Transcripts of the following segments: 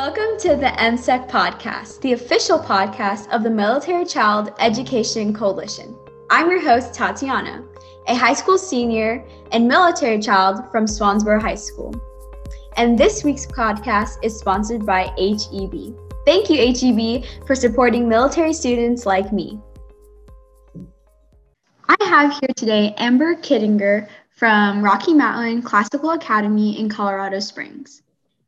Welcome to the MCEC podcast, the official podcast of the Military Child Education Coalition. I'm your host, Tatiana, a high school senior and military child from Swansboro High School. And this week's podcast is sponsored by HEB. Thank you, HEB, for supporting military students like me. I have here today Amber Kittinger from Rocky Mountain Classical Academy in Colorado Springs.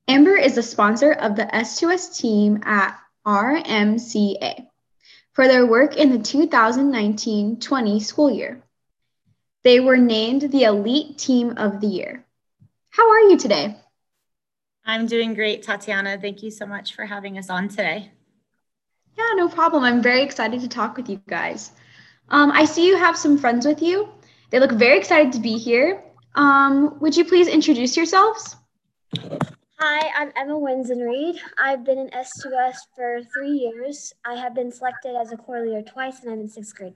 Amber is the sponsor of the S2S team at RMCA for their work in the 2019 20 school year. They were named the Elite Team of the Year. How are you today? I'm doing great, Tatiana. Thank you so much for having us on today. Yeah, no problem. I'm very excited to talk with you guys. Um, I see you have some friends with you. They look very excited to be here. Um, would you please introduce yourselves? Hi, I'm Emma Winsen Reed. I've been in S2S for three years. I have been selected as a core leader twice, and I'm in sixth grade.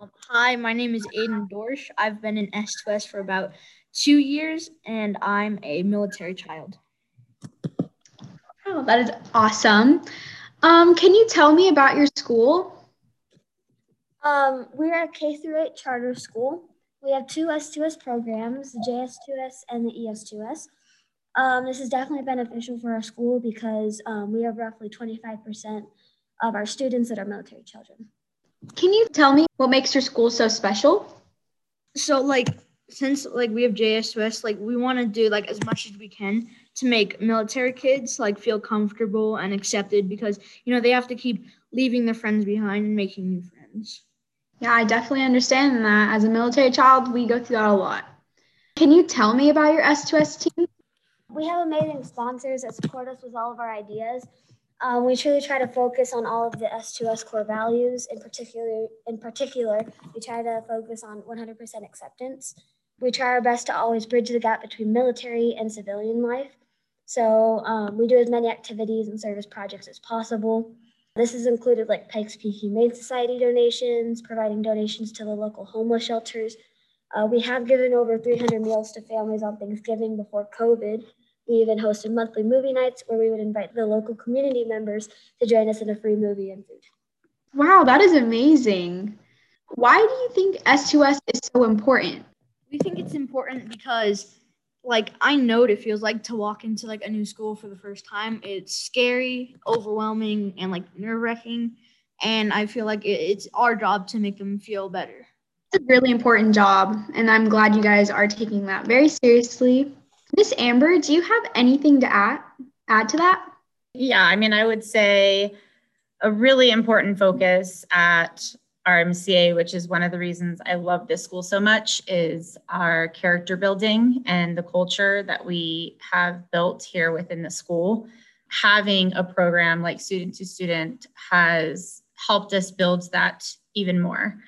Um, hi, my name is Aiden Dorsch. I've been in S2S for about two years, and I'm a military child. Oh, that is awesome. Um, can you tell me about your school? Um, we're a K through 8 charter school. We have two S2S programs, the JS2S and the ES2S. Um, this is definitely beneficial for our school because um, we have roughly 25% of our students that are military children. Can you tell me what makes your school so special? So, like, since like we have JS2S, like we want to do like as much as we can to make military kids like feel comfortable and accepted because you know they have to keep leaving their friends behind and making new friends. Yeah, I definitely understand that. As a military child, we go through that a lot. Can you tell me about your S2S team? We have amazing sponsors that support us with all of our ideas. Um, we truly try to focus on all of the S2S core values. In particular, in particular, we try to focus on 100% acceptance. We try our best to always bridge the gap between military and civilian life. So um, we do as many activities and service projects as possible. This has included like Pikes Peak Humane Society donations, providing donations to the local homeless shelters. Uh, we have given over 300 meals to families on Thanksgiving before COVID. We even hosted monthly movie nights where we would invite the local community members to join us in a free movie and food. Wow, that is amazing. Why do you think S2S is so important? We think it's important because like I know what it feels like to walk into like a new school for the first time. It's scary, overwhelming, and like nerve wracking. And I feel like it's our job to make them feel better. It's a really important job, and I'm glad you guys are taking that very seriously. Miss Amber, do you have anything to add add to that? Yeah, I mean, I would say a really important focus at RMCA, which is one of the reasons I love this school so much, is our character building and the culture that we have built here within the school. Having a program like Student to Student has helped us build that even more.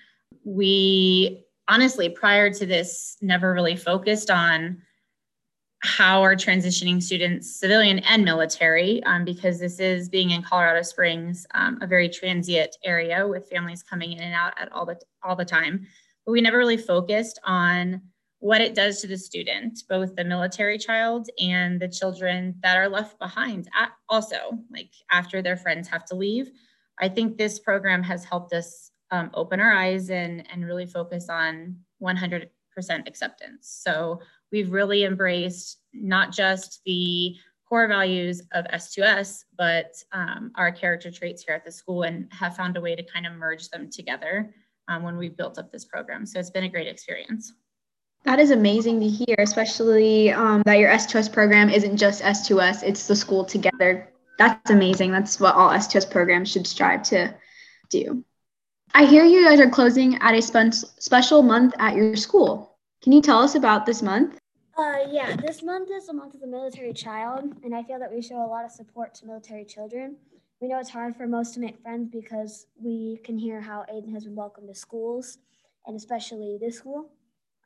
We honestly, prior to this, never really focused on how are transitioning students, civilian and military, um, because this is being in Colorado Springs, um, a very transient area with families coming in and out at all the all the time. But we never really focused on what it does to the student, both the military child and the children that are left behind. At, also, like after their friends have to leave, I think this program has helped us um, open our eyes and and really focus on 100% acceptance. So we've really embraced not just the core values of S2S, but um, our character traits here at the school and have found a way to kind of merge them together um, when we've built up this program. So it's been a great experience. That is amazing to hear, especially um, that your S2S program isn't just S2S, it's the school together. That's amazing. That's what all S2S programs should strive to do. I hear you guys are closing at a special month at your school. Can you tell us about this month? Uh, yeah, this month is the month of the military child, and I feel that we show a lot of support to military children. We know it's hard for most to make friends because we can hear how Aiden has been welcomed to schools, and especially this school.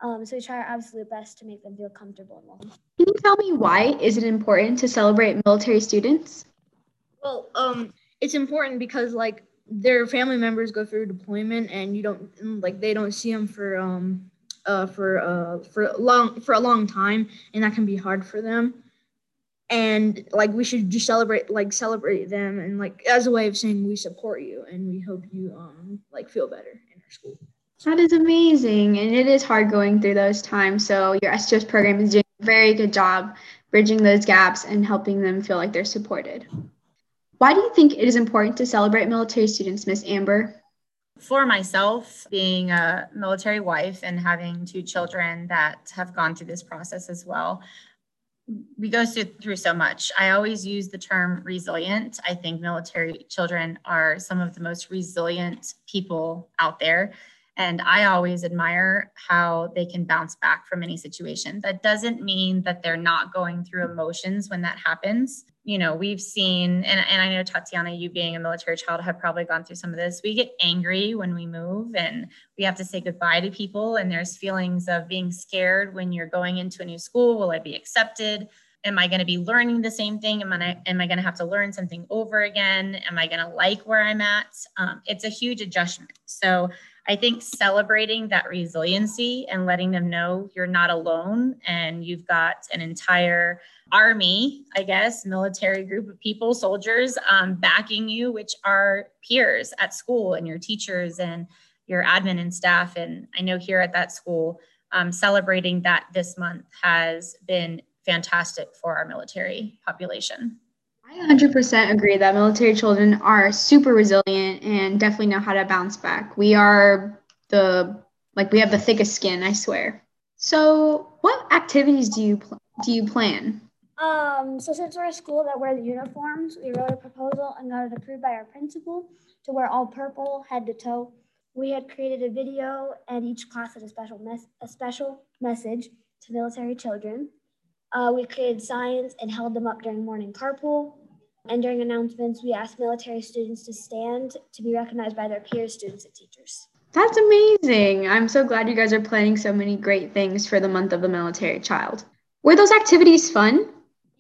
Um, so we try our absolute best to make them feel comfortable and welcome. Can you tell me why is it important to celebrate military students? Well, um, it's important because like their family members go through deployment, and you don't like they don't see them for um uh, for uh, for long for a long time, and that can be hard for them. and like we should just celebrate like celebrate them and like as a way of saying we support you and we hope you um like feel better in our school. That is amazing. And it is hard going through those times. So your S2S program is doing a very good job bridging those gaps and helping them feel like they're supported. Why do you think it is important to celebrate military students, Miss Amber? For myself, being a military wife and having two children that have gone through this process as well, we go through through so much. I always use the term resilient. I think military children are some of the most resilient people out there. And I always admire how they can bounce back from any situation. That doesn't mean that they're not going through emotions when that happens. You know, we've seen, and, and I know Tatiana, you being a military child, have probably gone through some of this. We get angry when we move and we have to say goodbye to people. And there's feelings of being scared when you're going into a new school. Will I be accepted? am I going to be learning the same thing? Am I am I going to have to learn something over again? Am I going to like where I'm at? Um, it's a huge adjustment. So I think celebrating that resiliency and letting them know you're not alone and you've got an entire army, I guess, military group of people, soldiers um, backing you, which are peers at school and your teachers and your admin and staff. And I know here at that school, um, celebrating that this month has been fantastic for our military population. I 100% agree that military children are super resilient and definitely know how to bounce back. We are the like we have the thickest skin, I swear. So, what activities do you pl- do you plan? Um, so since we're a school that wear uniforms, we wrote a proposal and got it approved by our principal to wear all purple head to toe. We had created a video, and each class had a special mes- a special message to military children. Uh, we created signs and held them up during morning carpool. And during announcements, we asked military students to stand to be recognized by their peers, students, and teachers. That's amazing. I'm so glad you guys are planning so many great things for the month of the military child. Were those activities fun?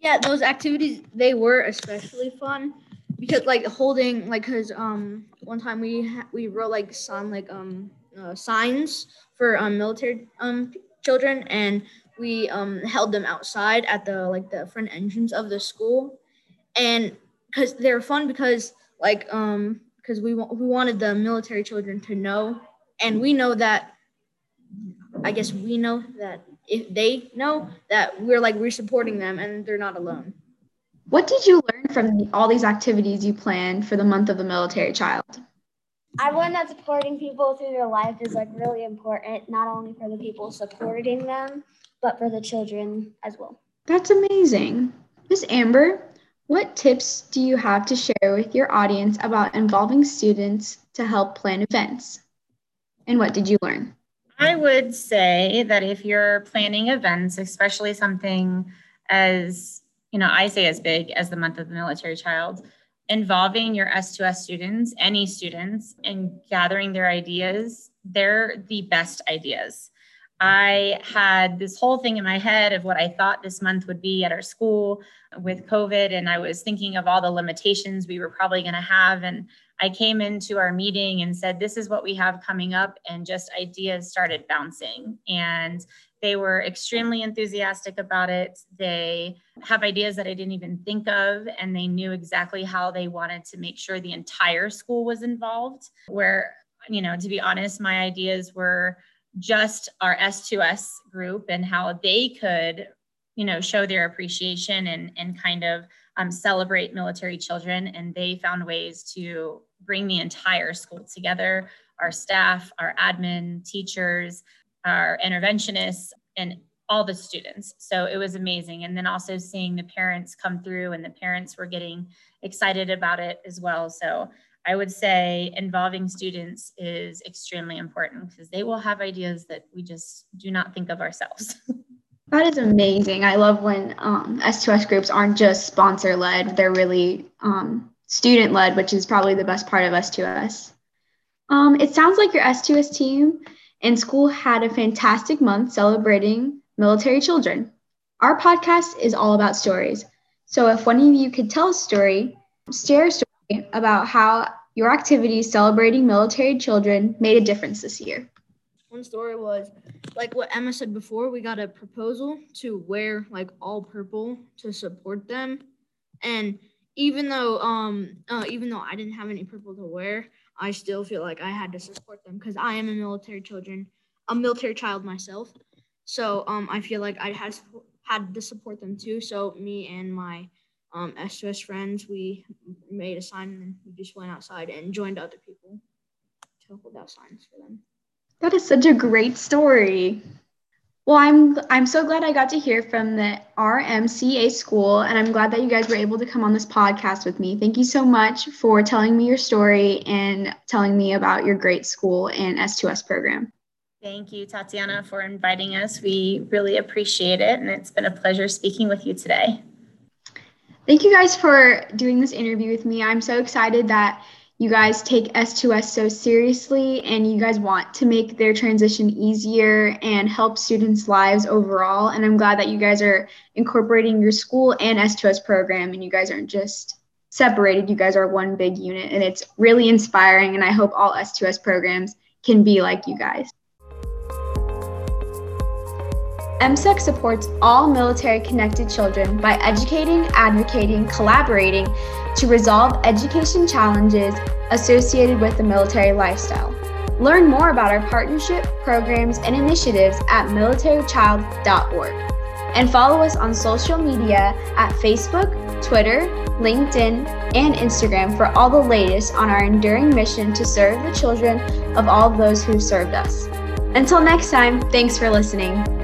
Yeah, those activities they were especially fun because like holding like cuz um one time we ha- we wrote like some like um uh, signs for um military um children and we um held them outside at the like the front entrance of the school and because they're fun because like um because we we wanted the military children to know and we know that i guess we know that if they know that we're like we're supporting them and they're not alone what did you learn from the, all these activities you planned for the month of the military child I learned that supporting people through their life is like really important, not only for the people supporting them, but for the children as well. That's amazing. Miss Amber, what tips do you have to share with your audience about involving students to help plan events? And what did you learn? I would say that if you're planning events, especially something as, you know, I say as big as the month of the military child, involving your S2S students, any students, and gathering their ideas, they're the best ideas. I had this whole thing in my head of what I thought this month would be at our school with COVID. And I was thinking of all the limitations we were probably going to have. And I came into our meeting and said, This is what we have coming up. And just ideas started bouncing. And they were extremely enthusiastic about it. They have ideas that I didn't even think of. And they knew exactly how they wanted to make sure the entire school was involved. Where, you know, to be honest, my ideas were just our S2S group and how they could, you know, show their appreciation and, and kind of um, celebrate military children. And they found ways to bring the entire school together our staff, our admin, teachers, our interventionists, and all the students. So it was amazing. And then also seeing the parents come through, and the parents were getting excited about it as well. So I would say involving students is extremely important because they will have ideas that we just do not think of ourselves. that is amazing. I love when um, S2S groups aren't just sponsor led, they're really um, student led, which is probably the best part of S2S. Um, it sounds like your S2S team in school had a fantastic month celebrating military children. Our podcast is all about stories. So if one of you could tell a story, share a story about how your activities celebrating military children made a difference this year. one story was like what Emma said before. We got a proposal to wear like all purple to support them, and even though um uh, even though I didn't have any purple to wear, I still feel like I had to support them because I am a military children, a military child myself. So um I feel like I had had to support them too. So me and my um, S2S friends, we made a sign and we just went outside and joined other people to hold out signs for them. That is such a great story. Well, I'm I'm so glad I got to hear from the RMCA school, and I'm glad that you guys were able to come on this podcast with me. Thank you so much for telling me your story and telling me about your great school and S2S program. Thank you, Tatiana, for inviting us. We really appreciate it, and it's been a pleasure speaking with you today. Thank you guys for doing this interview with me. I'm so excited that you guys take S2S so seriously and you guys want to make their transition easier and help students' lives overall. And I'm glad that you guys are incorporating your school and S2S program and you guys aren't just separated. You guys are one big unit and it's really inspiring. And I hope all S2S programs can be like you guys. MCEC supports all military connected children by educating, advocating, collaborating to resolve education challenges associated with the military lifestyle. Learn more about our partnership, programs, and initiatives at militarychild.org. And follow us on social media at Facebook, Twitter, LinkedIn, and Instagram for all the latest on our enduring mission to serve the children of all those who've served us. Until next time, thanks for listening.